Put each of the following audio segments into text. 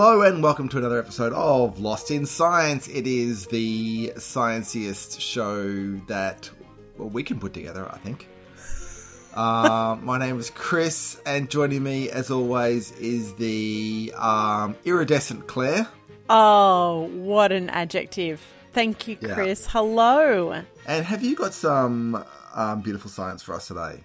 Hello and welcome to another episode of Lost in Science. It is the scienciest show that well, we can put together, I think. Uh, my name is Chris, and joining me, as always, is the um, iridescent Claire. Oh, what an adjective. Thank you, Yeah. Chris. Hello. And have you got some um, beautiful science for us today?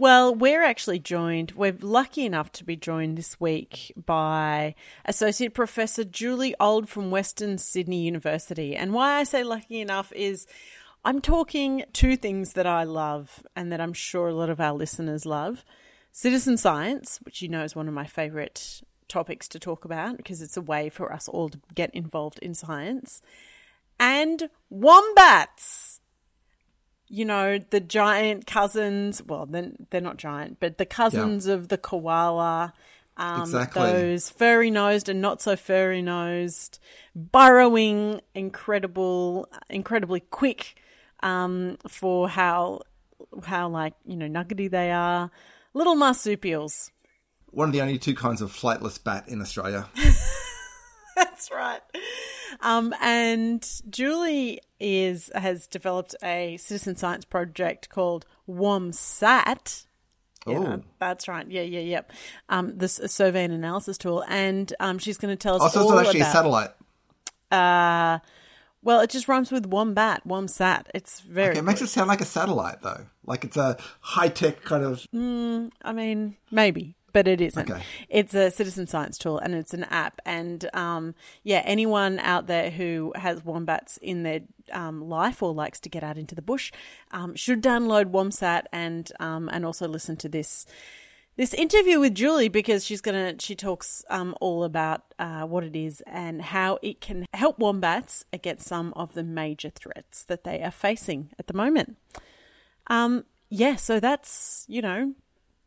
Well, we're actually joined, we're lucky enough to be joined this week by Associate Professor Julie Old from Western Sydney University. And why I say lucky enough is I'm talking two things that I love and that I'm sure a lot of our listeners love citizen science, which you know is one of my favourite topics to talk about because it's a way for us all to get involved in science, and wombats. You know, the giant cousins. Well, then they're not giant, but the cousins of the koala. Um, Exactly. Those furry nosed and not so furry nosed, burrowing, incredible, incredibly quick um, for how how like you know nuggety they are. Little marsupials. One of the only two kinds of flightless bat in Australia. That's right. Um, and Julie is has developed a citizen science project called WOMSAT. Yeah, Oh. that's right. Yeah, yeah, yep. Um, this a survey and analysis tool, and um, she's going to tell us Oh, so it's not actually about. a satellite. Uh, well, it just rhymes with wombat, WOMSAT. It's very. Okay, it makes good. it sound like a satellite, though. Like it's a high tech kind of. I mean, maybe, but it isn't. Okay. It's a citizen science tool and it's an app. And um, yeah, anyone out there who has wombats in their um, life or likes to get out into the bush um, should download WOMSAT and um, and also listen to this this interview with Julie because she's gonna she talks um, all about uh, what it is and how it can help wombats against some of the major threats that they are facing at the moment. Um, yeah, so that's you know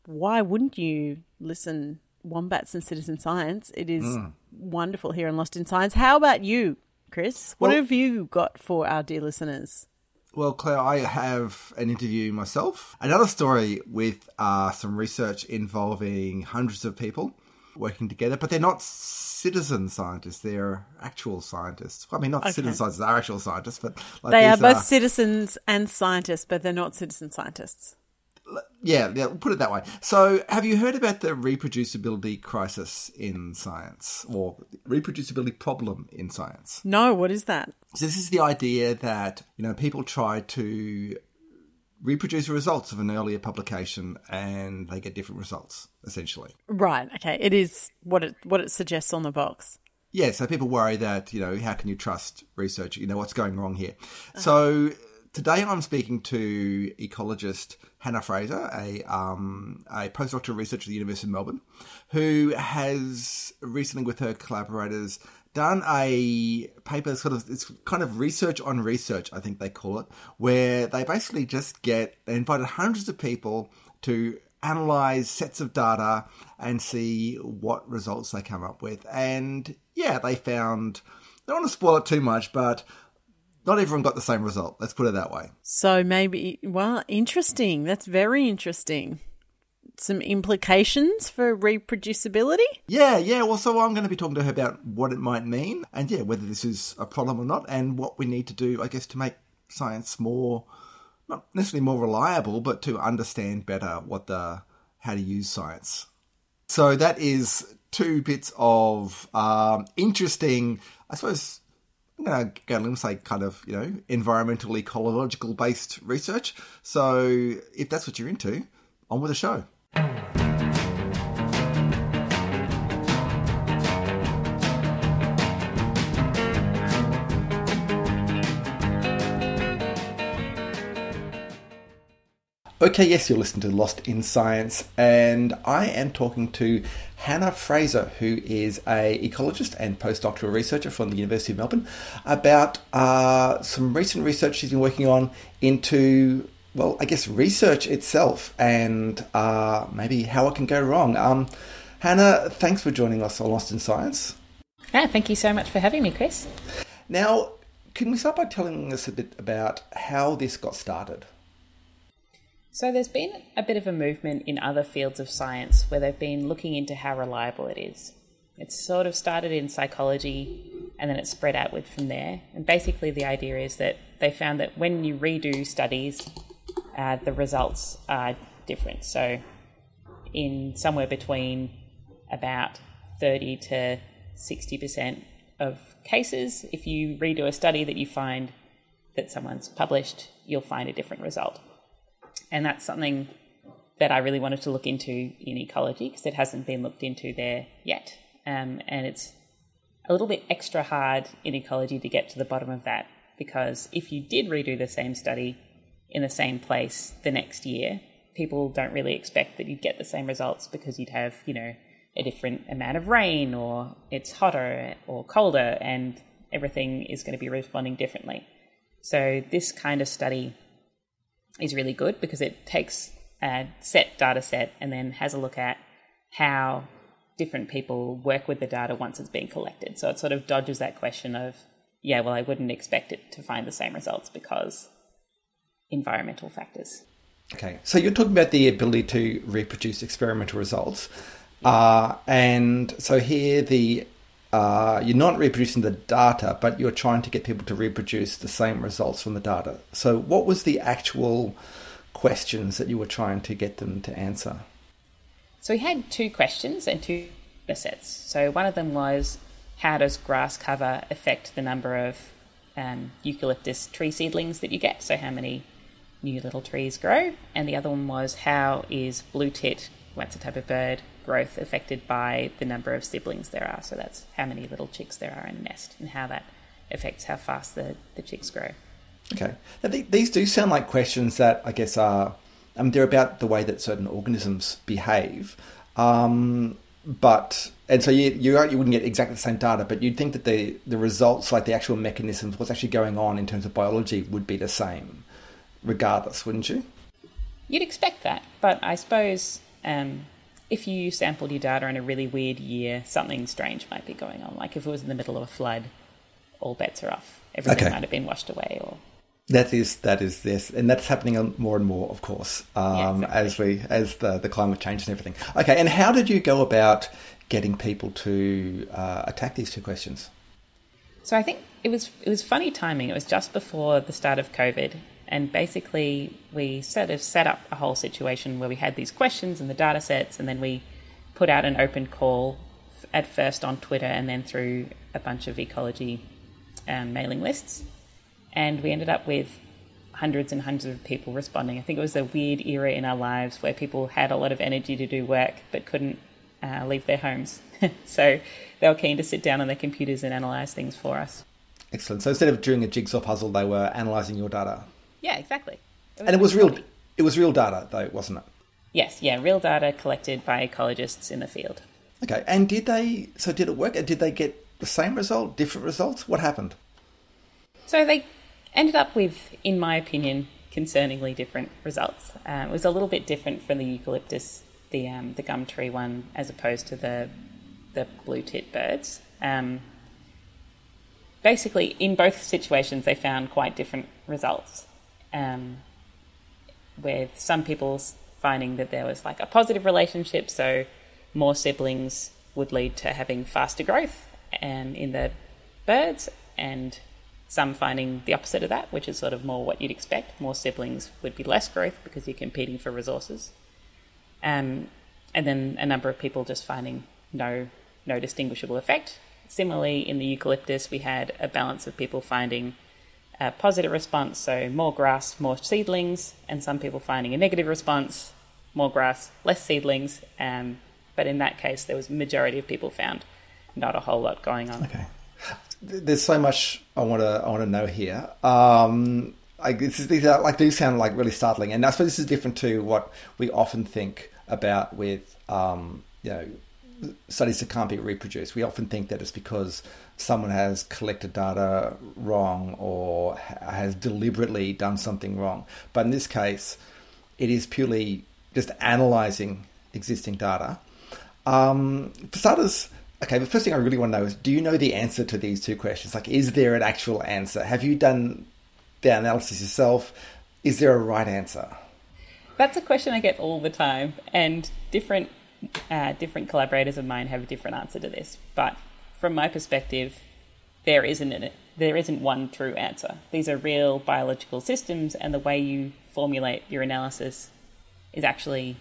why wouldn't you listen wombats and citizen science? It is Hmm. wonderful here in Lost in Science. How about you, Chris? What Well- have you got for our dear listeners? Well, Claire, I have an interview myself. Another story with uh, some research involving hundreds of people working together, but they're not citizen scientists. They're actual scientists. I mean, not citizen scientists are actual scientists, but like They are both citizens and scientists, but they're not citizen scientists. Yeah, yeah, we'll put it that way. So, have you heard about the reproducibility crisis in science or reproducibility problem in science? No, what is that? So this is the idea that you know people try to reproduce the results of an earlier publication and they get different results essentially. Right. Okay. It is what it what it suggests on the box. Yeah, so people worry that you know how can you trust research? You know what's going wrong here. So today I'm speaking to ecologist Hannah Fraser, a um, a postdoctoral researcher at the University of Melbourne, who has recently with her collaborators done a paper sort of it's kind of research on research I think they call it where they basically just get they invited hundreds of people to analyze sets of data and see what results they come up with. And yeah they found I don't want to spoil it too much but not everyone got the same result let's put it that way So maybe well, interesting. That's very interesting. Some implications for reproducibility. Yeah, yeah. Well, so I'm going to be talking to her about what it might mean, and yeah, whether this is a problem or not, and what we need to do, I guess, to make science more, not necessarily more reliable, but to understand better what the how to use science. So that is two bits of um, interesting, I suppose. Go and say kind of, you know, environmental ecological based research. So if that's what you're into, on with the show. Okay, yes, you're listening to Lost in Science, and I am talking to Hannah Fraser, who is a ecologist and postdoctoral researcher from the University of Melbourne, about uh, some recent research she's been working on into, well, I guess research itself and uh, maybe how it can go wrong. Um, Hannah, thanks for joining us on Lost in Science. Yeah, thank you so much for having me, Chris. Now, can we start by telling us a bit about how this got started? So, there's been a bit of a movement in other fields of science where they've been looking into how reliable it is. It's sort of started in psychology and then it spread outward from there. And basically, the idea is that they found that when you redo studies, uh, the results are different. So, in somewhere between about 30 to 60% of cases, if you redo a study that you find that someone's published, you'll find a different result. And that's something that I really wanted to look into in ecology because it hasn't been looked into there yet. Um, and it's a little bit extra hard in ecology to get to the bottom of that because if you did redo the same study in the same place the next year, people don't really expect that you'd get the same results because you'd have, you know, a different amount of rain or it's hotter or colder and everything is going to be responding differently. So this kind of study is really good because it takes a set data set and then has a look at how different people work with the data once it's been collected. So it sort of dodges that question of, yeah, well, I wouldn't expect it to find the same results because environmental factors. Okay, so you're talking about the ability to reproduce experimental results. Uh, and so here the uh, you're not reproducing the data, but you're trying to get people to reproduce the same results from the data. So, what was the actual questions that you were trying to get them to answer? So, we had two questions and two sets. So, one of them was how does grass cover affect the number of um, eucalyptus tree seedlings that you get? So, how many new little trees grow? And the other one was how is blue tit, what's a type of bird, growth affected by the number of siblings there are. So that's how many little chicks there are in a nest and how that affects how fast the, the chicks grow. Okay. Now, these do sound like questions that I guess are, um, they're about the way that certain organisms behave. Um, but, and so you, you, you wouldn't get exactly the same data, but you'd think that the, the results, like the actual mechanisms, what's actually going on in terms of biology, would be the same regardless, wouldn't you? You'd expect that, but I suppose um, if you sampled your data in a really weird year, something strange might be going on. Like if it was in the middle of a flood, all bets are off. Everything okay. might have been washed away or that is that is this, and that's happening more and more, of course, um, yeah, exactly. as we as the the climate change and everything. Okay, and how did you go about getting people to uh, attack these two questions? So I think it was it was funny timing. It was just before the start of COVID, and basically, we sort of set up a whole situation where we had these questions and the data sets, and then we put out an open call at first on Twitter and then through a bunch of ecology um, mailing lists. And we ended up with hundreds and hundreds of people responding. I think it was a weird era in our lives where people had a lot of energy to do work but couldn't uh, leave their homes. so they were keen to sit down on their computers and analyze things for us. Excellent. So instead of doing a jigsaw puzzle, they were analyzing your data. Yeah, exactly. It and it was real. It was real data, though, wasn't it? Yes, yeah, real data collected by ecologists in the field. Okay, and did they? So did it work? Did they get the same result, different results? What happened? So they ended up with, in my opinion, concerningly different results. Uh, it was a little bit different from the eucalyptus, the um, the gum tree one, as opposed to the the blue tit birds. Um, basically, in both situations, they found quite different results um, with some people finding that there was like a positive relationship, so more siblings would lead to having faster growth um, in the birds, and some finding the opposite of that, which is sort of more what you'd expect. More siblings would be less growth because you're competing for resources. Um, and then a number of people just finding no no distinguishable effect. Similarly, in the eucalyptus, we had a balance of people finding a positive response, so more grass, more seedlings, and some people finding a negative response, more grass, less seedlings. Um, but in that case, there was majority of people found not a whole lot going on. Okay. There's so much I want to I want to know here. Um, this is, these are like do sound like really startling, and I suppose this is different to what we often think about with um, you know studies that can't be reproduced. We often think that it's because someone has collected data wrong or has deliberately done something wrong. But in this case, it is purely just analyzing existing data. Um, for starters, okay, the first thing I really want to know is do you know the answer to these two questions? Like, is there an actual answer? Have you done the analysis yourself? Is there a right answer? That's a question I get all the time, and different uh, different collaborators of mine have a different answer to this. But from my perspective, there isn't an, there isn't one true answer. These are real biological systems, and the way you formulate your analysis is actually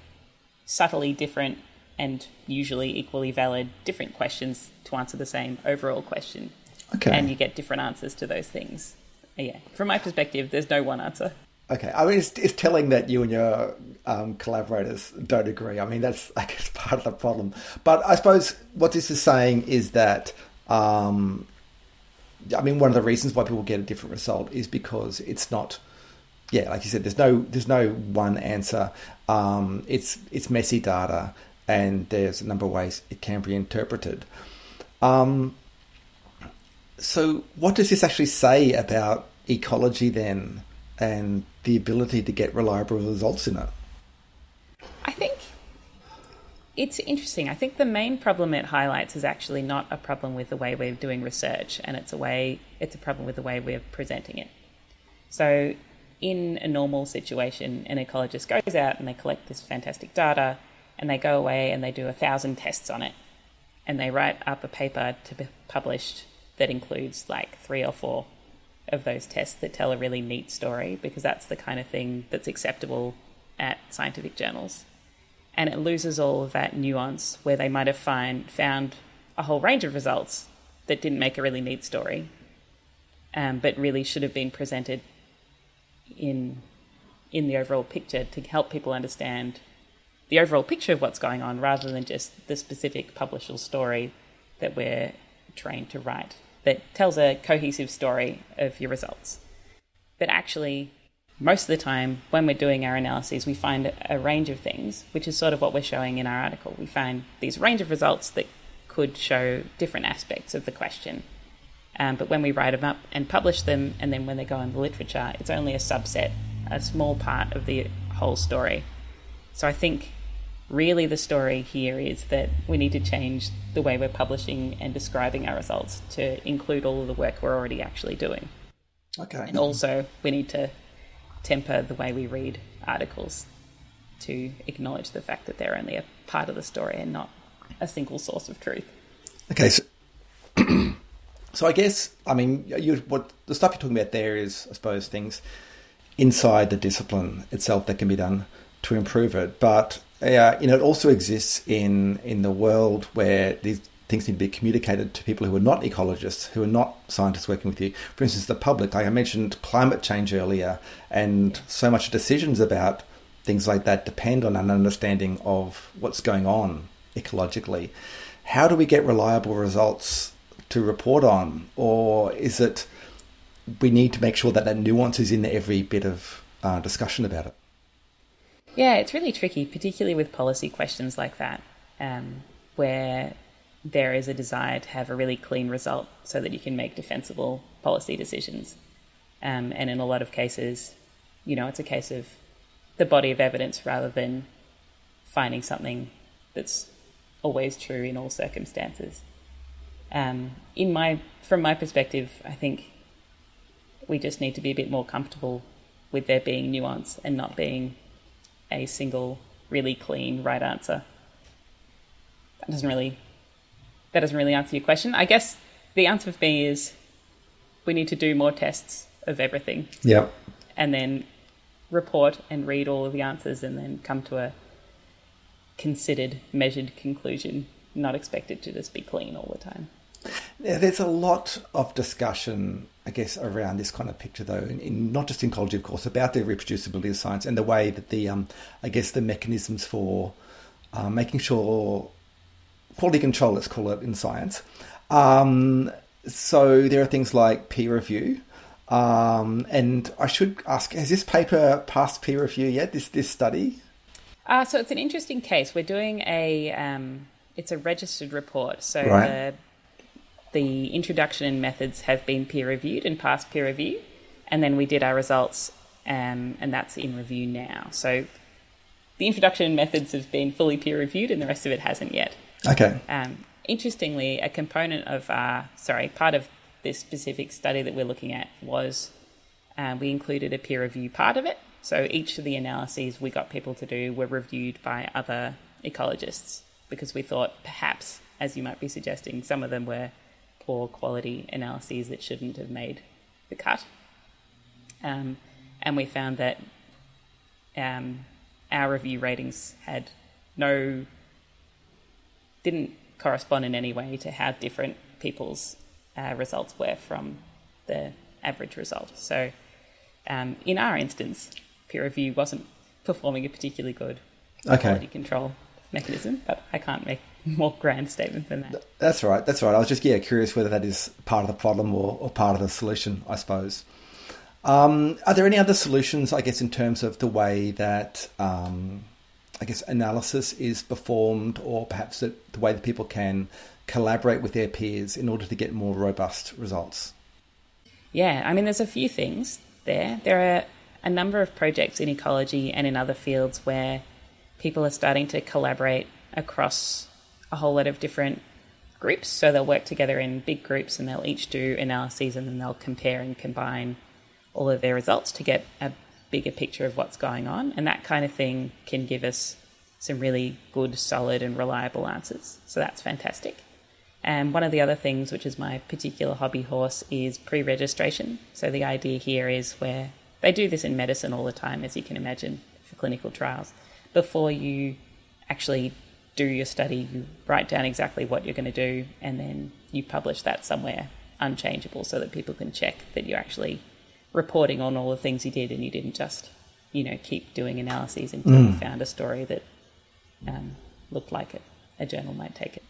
subtly different and usually equally valid different questions to answer the same overall question. Okay. And you get different answers to those things. Yeah. From my perspective, there's no one answer. Okay, I mean, it's, it's telling that you and your um, collaborators don't agree. I mean, that's I guess part of the problem. But I suppose what this is saying is that, um, I mean, one of the reasons why people get a different result is because it's not, yeah, like you said, there's no there's no one answer. Um, it's it's messy data, and there's a number of ways it can be interpreted. Um, so, what does this actually say about ecology then? And the ability to get reliable results in it? I think it's interesting. I think the main problem it highlights is actually not a problem with the way we're doing research, and it's a way it's a problem with the way we're presenting it. So, in a normal situation, an ecologist goes out and they collect this fantastic data, and they go away and they do a thousand tests on it, and they write up a paper to be published that includes like three or four of those tests that tell a really neat story because that's the kind of thing that's acceptable at scientific journals. And it loses all of that nuance where they might have find, found a whole range of results that didn't make a really neat story, um, but really should have been presented in in the overall picture to help people understand the overall picture of what's going on rather than just the specific publishable story that we're trained to write that tells a cohesive story of your results. But actually, most of the time, when we're doing our analyses, we find a range of things, which is sort of what we're showing in our article. We find these range of results that could show different aspects of the question. Um, but when we write them up and publish them, and then when they go in the literature, it's only a subset, a small part of the whole story. So I think really the story here is that we need to change the way we're publishing and describing our results to include all of the work we're already actually doing. Okay. And also, we need to temper the way we read articles to acknowledge the fact that they're only a part of the story and not a single source of truth. Okay, so, so I guess I mean you, what the stuff you're talking about there is, I suppose, things inside the discipline itself that can be done to improve it. But uh, you know, it also exists in in the world where these things need to be communicated to people who are not ecologists, who are not scientists working with you. For instance, the public. Like I mentioned climate change earlier, and so much decisions about things like that depend on an understanding of what's going on ecologically. How do we get reliable results to report on, or is it we need to make sure that that nuance is in every bit of uh, discussion about it? Yeah, it's really tricky, particularly with policy questions like that, um, where there is a desire to have a really clean result so that you can make defensible policy decisions. Um, and in a lot of cases, you know, it's a case of the body of evidence rather than finding something that's always true in all circumstances. Um, in my, from my perspective, I think we just need to be a bit more comfortable with there being nuance and not being a single really clean right answer. That doesn't really that doesn't really answer your question. I guess the answer for me is we need to do more tests of everything. Yeah. And then report and read all of the answers and then come to a considered, measured conclusion, not expected to just be clean all the time. Yeah, there's a lot of discussion, I guess, around this kind of picture, though, in, in, not just in ecology, of course, about the reproducibility of science and the way that the, um, I guess, the mechanisms for uh, making sure quality control, let's call it, in science. Um, so there are things like peer review. Um, and I should ask: Has this paper passed peer review yet? This this study? Uh, so it's an interesting case. We're doing a um, it's a registered report. So Right. the the introduction and methods have been peer reviewed and passed peer review, and then we did our results, um, and that's in review now. So the introduction and methods have been fully peer reviewed, and the rest of it hasn't yet. Okay. Um, interestingly, a component of our, sorry, part of this specific study that we're looking at was uh, we included a peer review part of it. So each of the analyses we got people to do were reviewed by other ecologists because we thought perhaps, as you might be suggesting, some of them were poor quality analyses that shouldn't have made the cut. Um, and we found that um, our review ratings had no didn't correspond in any way to how different people's uh, results were from the average result. So, um, in our instance, peer review wasn't performing a particularly good Okay. quality control mechanism, but I can't make more grand statement than that. That's right. That's right. I was just yeah curious whether that is part of the problem or, or part of the solution. I suppose. Um, are there any other solutions? I guess in terms of the way that um, I guess analysis is performed, or perhaps the, the way that people can collaborate with their peers in order to get more robust results. Yeah, I mean, there's a few things there. There are a number of projects in ecology and in other fields where people are starting to collaborate across a whole lot of different groups. So they'll work together in big groups and they'll each do analyses and then they'll compare and combine all of their results to get a bigger picture of what's going on. And that kind of thing can give us some really good, solid, and reliable answers. So that's fantastic. And one of the other things, which is my particular hobby horse, is pre registration. So the idea here is where they do this in medicine all the time, as you can imagine, for clinical trials. Before you actually do your study, you write down exactly what you're going to do, and then you publish that somewhere unchangeable so that people can check that you're actually reporting on all the things you did and you didn't just, you know, keep doing analyses until you found a story that um, looked like it. A journal might take it.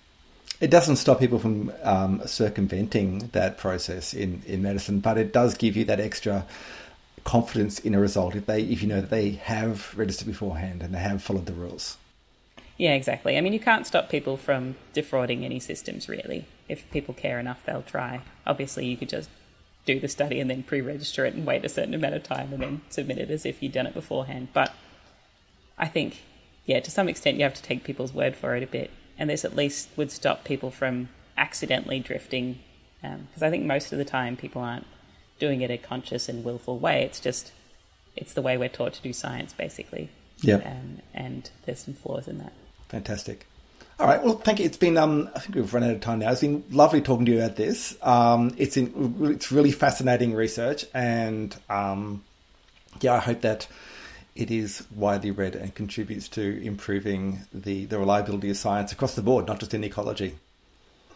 It doesn't stop people from um, circumventing that process in, in medicine, but it does give you that extra confidence in a result if they if you know that they have registered beforehand and they have followed the rules. Yeah, exactly. I mean, you can't stop people from defrauding any systems, really. If people care enough, they'll try. Obviously, you could just do the study and then pre register it and wait a certain amount of time and then submit it as if you'd done it beforehand. But I think, yeah, to some extent, you have to take people's word for it a bit. And this at least would stop people from accidentally drifting. Because I think most of the time, people aren't doing it in a conscious and willful way. It's just, it's the way we're taught to do science, basically. Yeah. Um, and there's some flaws in that. Fantastic. All right. Well, thank you. It's been. Um, I think we've run out of time now. It's been lovely talking to you about this. Um, it's in, it's really fascinating research, and um, yeah, I hope that it is widely read and contributes to improving the the reliability of science across the board, not just in ecology.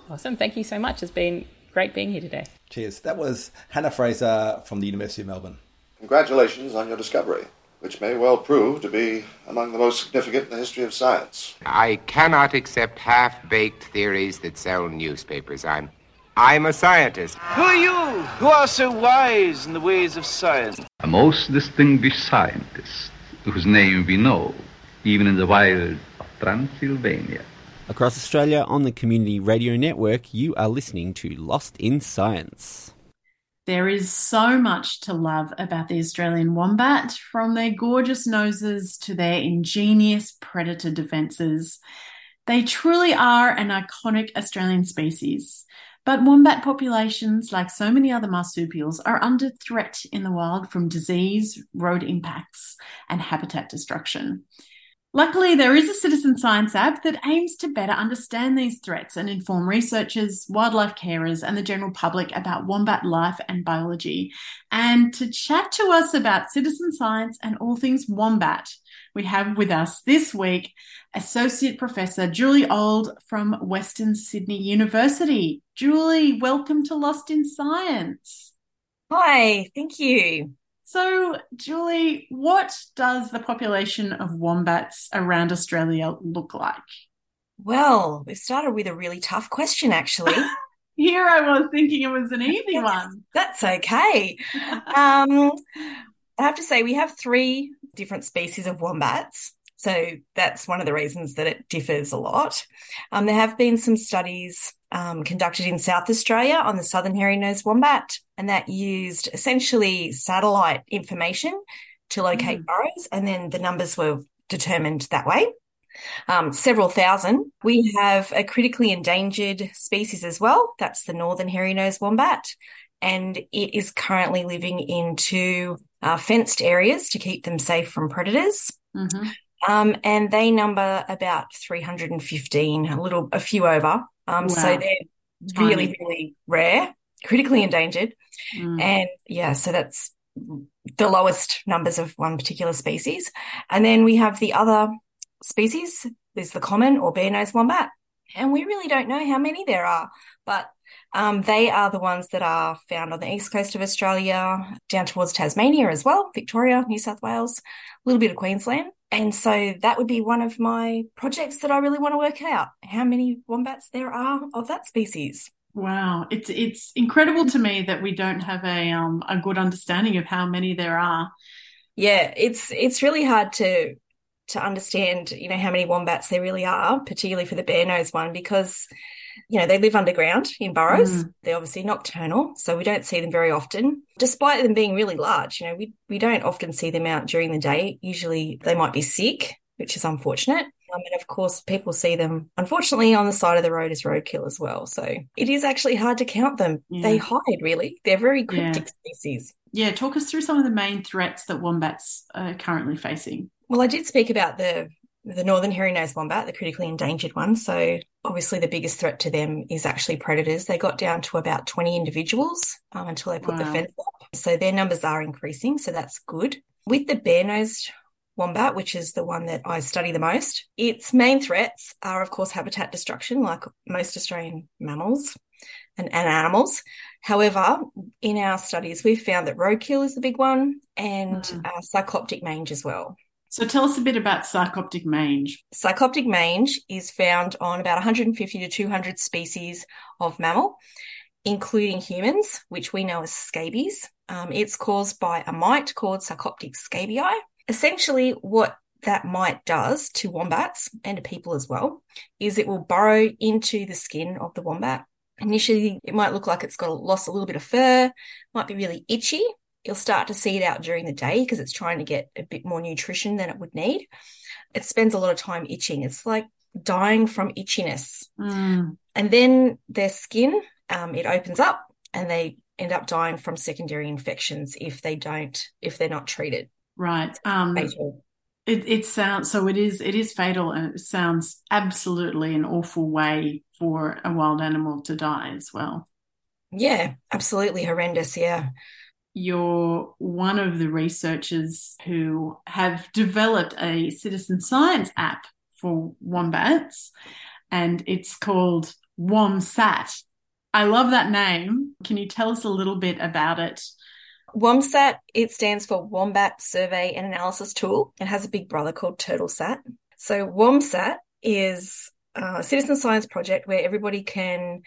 Awesome. Thank you so much. It's been great being here today. Cheers. That was Hannah Fraser from the University of Melbourne. Congratulations on your discovery, which may well prove to be among the most significant in the history of science. I cannot accept half-baked theories that sell newspapers. I'm I'm a scientist. Who are you who are so wise in the ways of science? A most distinguished scientist whose name we know, even in the wild of Transylvania. Across Australia on the Community Radio Network, you are listening to Lost in Science. There is so much to love about the Australian wombat, from their gorgeous noses to their ingenious predator defences. They truly are an iconic Australian species. But wombat populations, like so many other marsupials, are under threat in the wild from disease, road impacts, and habitat destruction. Luckily, there is a citizen science app that aims to better understand these threats and inform researchers, wildlife carers, and the general public about wombat life and biology. And to chat to us about citizen science and all things wombat, we have with us this week Associate Professor Julie Old from Western Sydney University. Julie, welcome to Lost in Science. Hi, thank you. So, Julie, what does the population of wombats around Australia look like? Well, we started with a really tough question, actually. Here I was thinking it was an easy one. That's okay. Um, I have to say, we have three different species of wombats. So that's one of the reasons that it differs a lot. Um, there have been some studies um, conducted in South Australia on the southern hairy-nosed wombat, and that used essentially satellite information to locate mm. burrows, and then the numbers were determined that way. Um, several thousand. We have a critically endangered species as well. That's the northern hairy-nosed wombat, and it is currently living in two uh, fenced areas to keep them safe from predators. Mm-hmm. Um, and they number about 315, a little, a few over. Um, wow. So they're really, really rare, critically endangered. Mm. And yeah, so that's the lowest numbers of one particular species. And then we have the other species, there's the common or bare-nosed wombat. And we really don't know how many there are, but um, they are the ones that are found on the east coast of Australia, down towards Tasmania as well, Victoria, New South Wales, a little bit of Queensland. And so that would be one of my projects that I really want to work out how many wombats there are of that species. Wow, it's it's incredible to me that we don't have a um a good understanding of how many there are. Yeah, it's it's really hard to to understand, you know, how many wombats there really are, particularly for the bare nose one, because you know, they live underground in burrows. Mm. They're obviously nocturnal, so we don't see them very often. Despite them being really large, you know, we, we don't often see them out during the day. Usually they might be sick, which is unfortunate. Um, and of course, people see them, unfortunately, on the side of the road as roadkill as well. So it is actually hard to count them. Yeah. They hide, really. They're very cryptic yeah. species. Yeah, talk us through some of the main threats that wombats are currently facing. Well, I did speak about the the northern hairy-nosed wombat, the critically endangered one. So obviously the biggest threat to them is actually predators. They got down to about 20 individuals um, until they put wow. the fence up. So their numbers are increasing. So that's good. With the bare-nosed wombat, which is the one that I study the most, its main threats are, of course, habitat destruction, like most Australian mammals and, and animals. However, in our studies, we've found that roadkill is the big one and mm. uh, sarcoptic mange as well. So tell us a bit about sarcoptic mange. Sarcoptic mange is found on about 150 to 200 species of mammal, including humans, which we know as scabies. Um, it's caused by a mite called Sarcoptes scabiei. Essentially, what that mite does to wombats and to people as well is it will burrow into the skin of the wombat. Initially, it might look like it's got lost a little bit of fur, might be really itchy, You'll start to see it out during the day because it's trying to get a bit more nutrition than it would need. It spends a lot of time itching. It's like dying from itchiness. Mm. And then their skin, um, it opens up and they end up dying from secondary infections if they don't, if they're not treated. Right. Um, it, it sounds so it is it is fatal and it sounds absolutely an awful way for a wild animal to die as well. Yeah, absolutely horrendous. Yeah you're one of the researchers who have developed a citizen science app for wombats, and it's called WOMSAT. I love that name. Can you tell us a little bit about it? WOMSAT, it stands for Wombat Survey and Analysis Tool. It has a big brother called TurtleSat. So WOMSAT is a citizen science project where everybody can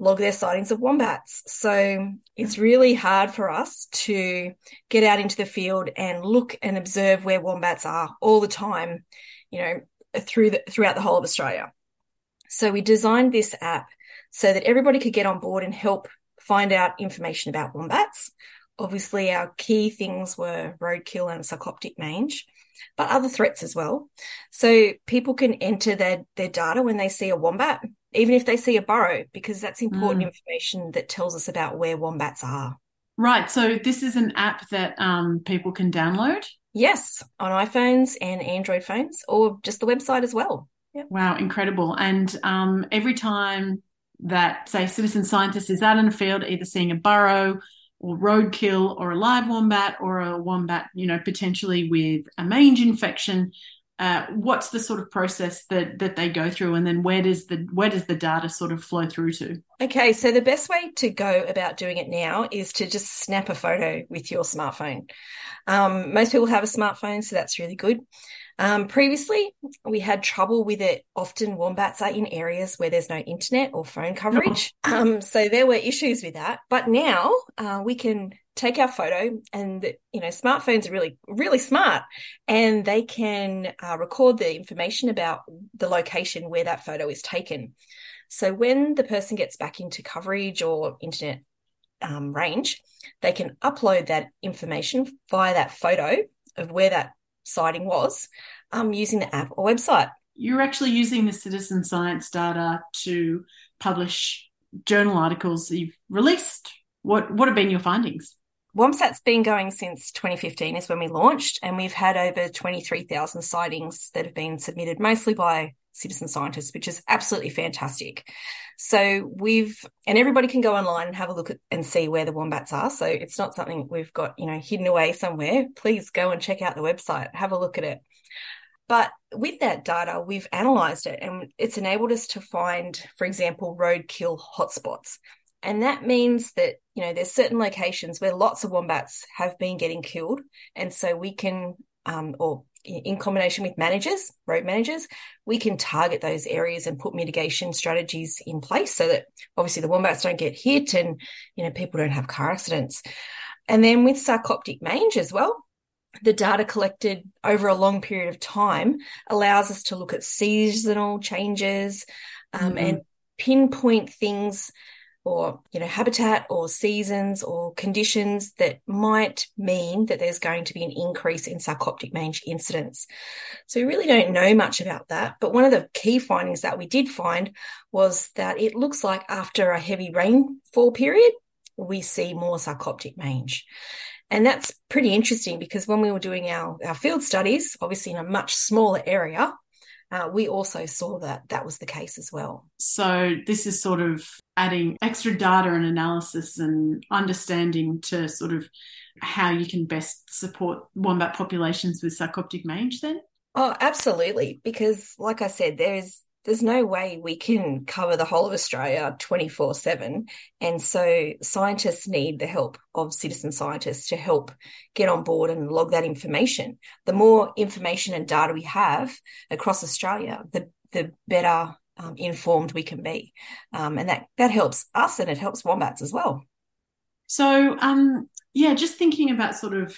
log their sightings of wombats. So it's really hard for us to get out into the field and look and observe where wombats are all the time, you know, through the, throughout the whole of Australia. So we designed this app so that everybody could get on board and help find out information about wombats. Obviously, our key things were roadkill and sarcoptic mange, but other threats as well. So people can enter their, their data when they see a wombat even if they see a burrow, because that's important mm. information that tells us about where wombats are. Right. So this is an app that um, people can download. Yes, on iPhones and Android phones, or just the website as well. Yep. Wow, incredible! And um, every time that, say, citizen scientist is out in the field, either seeing a burrow or roadkill or a live wombat or a wombat, you know, potentially with a mange infection, uh, what's the sort of process that that they go through and then where does the where does the data sort of flow through to okay so the best way to go about doing it now is to just snap a photo with your smartphone um, most people have a smartphone so that's really good Um, previously, we had trouble with it. Often, wombats are in areas where there's no internet or phone coverage. Um, so there were issues with that. But now uh, we can take our photo, and you know, smartphones are really, really smart, and they can uh, record the information about the location where that photo is taken. So when the person gets back into coverage or internet um, range, they can upload that information via that photo of where that sighting was um, using the app or website. You're actually using the citizen science data to publish journal articles you've released. What what have been your findings? WOMSAT's been going since 2015 is when we launched, and we've had over 23,000 sightings that have been submitted mostly by citizen scientists, which is absolutely fantastic. So we've, and everybody can go online and have a look at and see where the wombats are. So it's not something we've got, you know, hidden away somewhere. Please go and check out the website, have a look at it. But with that data, we've analysed it and it's enabled us to find, for example, roadkill hotspots. And that means that, you know, there's certain locations where lots of wombats have been getting killed. And so we can, um, or in combination with managers, road managers, we can target those areas and put mitigation strategies in place so that obviously the wombats don't get hit and you know people don't have car accidents. And then with sarcoptic mange as well, the data collected over a long period of time allows us to look at seasonal changes um, mm-hmm. and pinpoint things or you know habitat or seasons or conditions that might mean that there's going to be an increase in sarcoptic mange incidence. So we really don't know much about that but one of the key findings that we did find was that it looks like after a heavy rainfall period we see more sarcoptic mange. And that's pretty interesting because when we were doing our, our field studies obviously in a much smaller area uh, we also saw that that was the case as well. So, this is sort of adding extra data and analysis and understanding to sort of how you can best support wombat populations with sarcoptic mange, then? Oh, absolutely. Because, like I said, there is there's no way we can cover the whole of Australia 24 7. And so scientists need the help of citizen scientists to help get on board and log that information. The more information and data we have across Australia, the, the better um, informed we can be. Um, and that, that helps us and it helps wombats as well. So, um, yeah, just thinking about sort of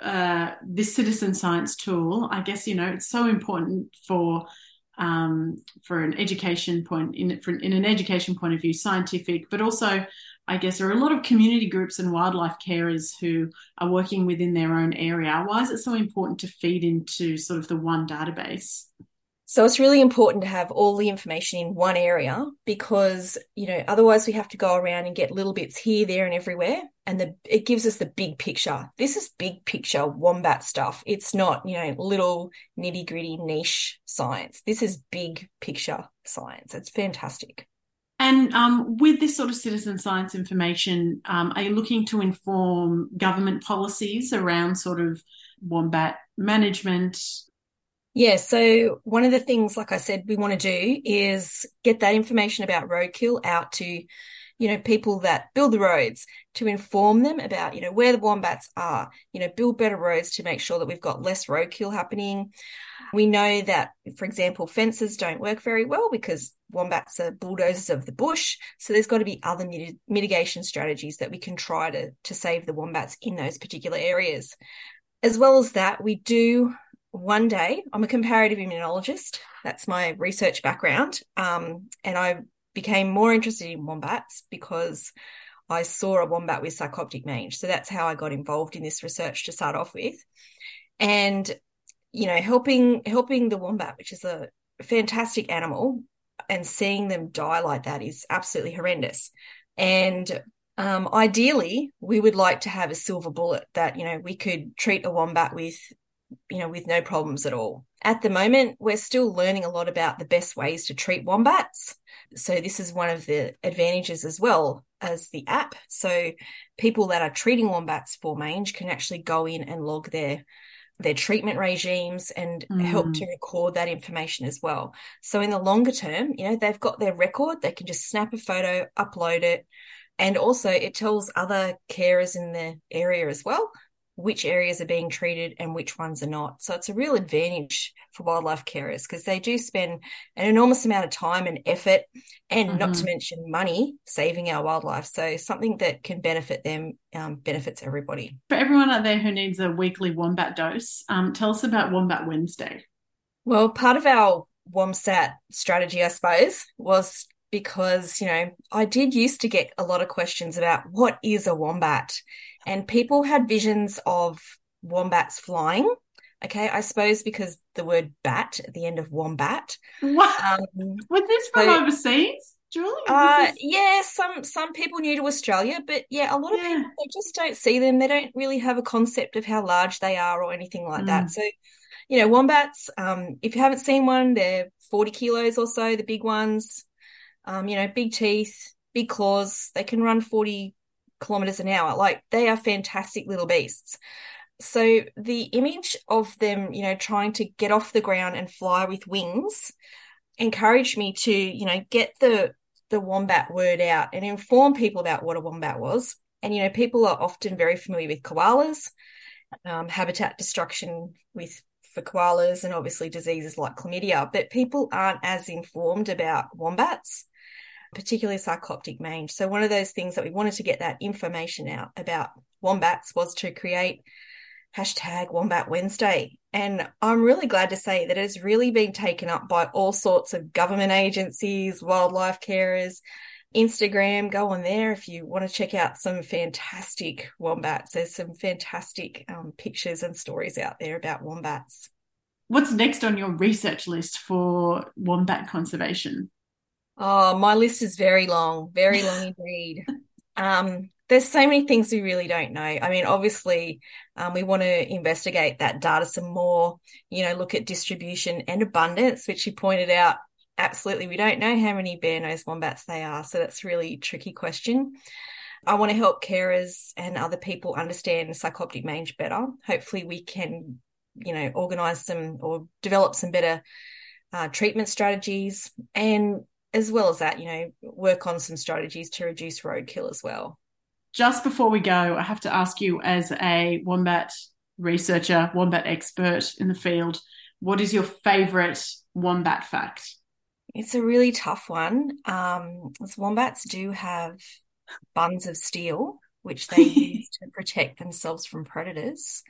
uh, this citizen science tool, I guess, you know, it's so important for um, for an education point in for, in an education point of view, scientific, but also I guess there are a lot of community groups and wildlife carers who are working within their own area. Why is it so important to feed into sort of the one database? So it's really important to have all the information in one area because, you know, otherwise we have to go around and get little bits here, there, and everywhere. And the, it gives us the big picture. This is big picture wombat stuff. It's not, you know, little nitty gritty niche science. This is big picture science. It's fantastic. And um, with this sort of citizen science information, um, are you looking to inform government policies around sort of wombat management, yeah, so one of the things, like I said, we want to do is get that information about roadkill out to, you know, people that build the roads to inform them about, you know, where the wombats are, you know, build better roads to make sure that we've got less roadkill happening. We know that, for example, fences don't work very well because wombats are bulldozers of the bush. So there's got to be other mit- mitigation strategies that we can try to, to save the wombats in those particular areas. As well as that, we do one day, I'm a comparative immunologist. That's my research background. Um, and I became more interested in wombats because I saw a wombat with sarcoptic mange. So that's how I got involved in this research to start off with. And, you know, helping helping the wombat, which is a fantastic animal, and seeing them die like that is absolutely horrendous. And um, ideally, we would like to have a silver bullet that, you know, we could treat a wombat with you know, with no problems at all. At the moment, we're still learning a lot about the best ways to treat wombats. So this is one of the advantages as well as the app. So people that are treating wombats for mange can actually go in and log their their treatment regimes and mm. help to record that information as well. So in the longer term, you know, they've got their record, they can just snap a photo, upload it, and also it tells other carers in the area as well which areas are being treated and which ones are not. So it's a real advantage for wildlife carers because they do spend an enormous amount of time and effort and mm-hmm. not to mm-hmm. mention money saving our wildlife. So something that can benefit them um, benefits everybody. For everyone out there who needs a weekly wombat dose, um, tell us about Wombat Wednesday. Well, part of our WOMSAT strategy, I suppose, was because, you know, I did used to get a lot of questions about what is a wombat? And people had visions of wombats flying. Okay, I suppose because the word bat at the end of wombat. What? Um, Was this from overseas? Julie? Uh, yeah, some some people new to Australia, but yeah, a lot of yeah. people they just don't see them. They don't really have a concept of how large they are or anything like mm. that. So, you know, wombats. Um, if you haven't seen one, they're forty kilos or so. The big ones, um, you know, big teeth, big claws. They can run forty kilometers an hour. Like they are fantastic little beasts. So the image of them, you know, trying to get off the ground and fly with wings encouraged me to, you know, get the the wombat word out and inform people about what a wombat was. And you know, people are often very familiar with koalas, um, habitat destruction with for koalas, and obviously diseases like chlamydia. But people aren't as informed about wombats particularly sarcoptic mange. So one of those things that we wanted to get that information out about wombats was to create hashtag Wombat Wednesday. And I'm really glad to say that it has really been taken up by all sorts of government agencies, wildlife carers, Instagram. Go on there if you want to check out some fantastic wombats. There's some fantastic um, pictures and stories out there about wombats. What's next on your research list for wombat conservation? Oh, my list is very long, very long indeed. Um, there's so many things we really don't know. I mean, obviously, um, we want to investigate that data some more, you know, look at distribution and abundance, which you pointed out. Absolutely, we don't know how many bare-nosed wombats they are. So that's really tricky question. I want to help carers and other people understand sarcoptic mange better. Hopefully, we can, you know, organise some or develop some better uh, treatment strategies and as well as that, you know, work on some strategies to reduce roadkill as well. Just before we go, I have to ask you, as a wombat researcher, wombat expert in the field, what is your favourite wombat fact? It's a really tough one. Um, wombats do have buns of steel, which they use to protect themselves from predators,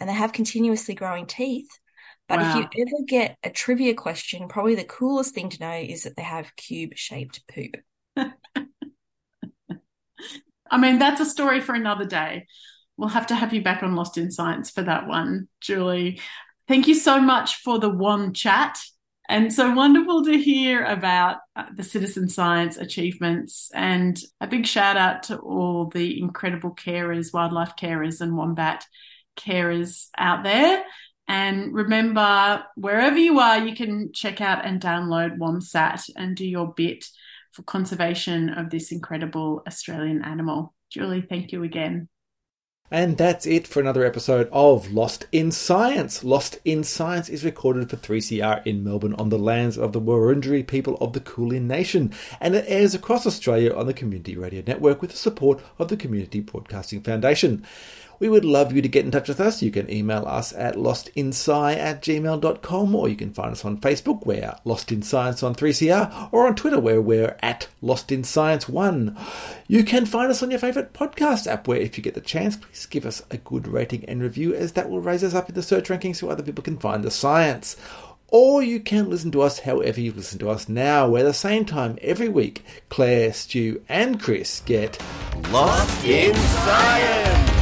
and they have continuously growing teeth. But wow. if you ever get a trivia question, probably the coolest thing to know is that they have cube shaped poop. I mean, that's a story for another day. We'll have to have you back on Lost in Science for that one, Julie. Thank you so much for the WOM chat. And so wonderful to hear about uh, the citizen science achievements. And a big shout out to all the incredible carers, wildlife carers, and wombat carers out there. And remember, wherever you are, you can check out and download WOMSAT and do your bit for conservation of this incredible Australian animal. Julie, thank you again. And that's it for another episode of Lost in Science. Lost in Science is recorded for 3CR in Melbourne on the lands of the Wurundjeri people of the Kulin Nation, and it airs across Australia on the Community Radio Network with the support of the Community Broadcasting Foundation. We would love you to get in touch with us. You can email us at lostinsci at gmail.com or you can find us on Facebook. We're Lost in Science on 3CR or on Twitter where we're at Lost in Science 1. You can find us on your favourite podcast app where if you get the chance, please give us a good rating and review as that will raise us up in the search rankings so other people can find the science or you can listen to us however you listen to us now, where the same time every week, Claire, Stu, and Chris get Lost in Science!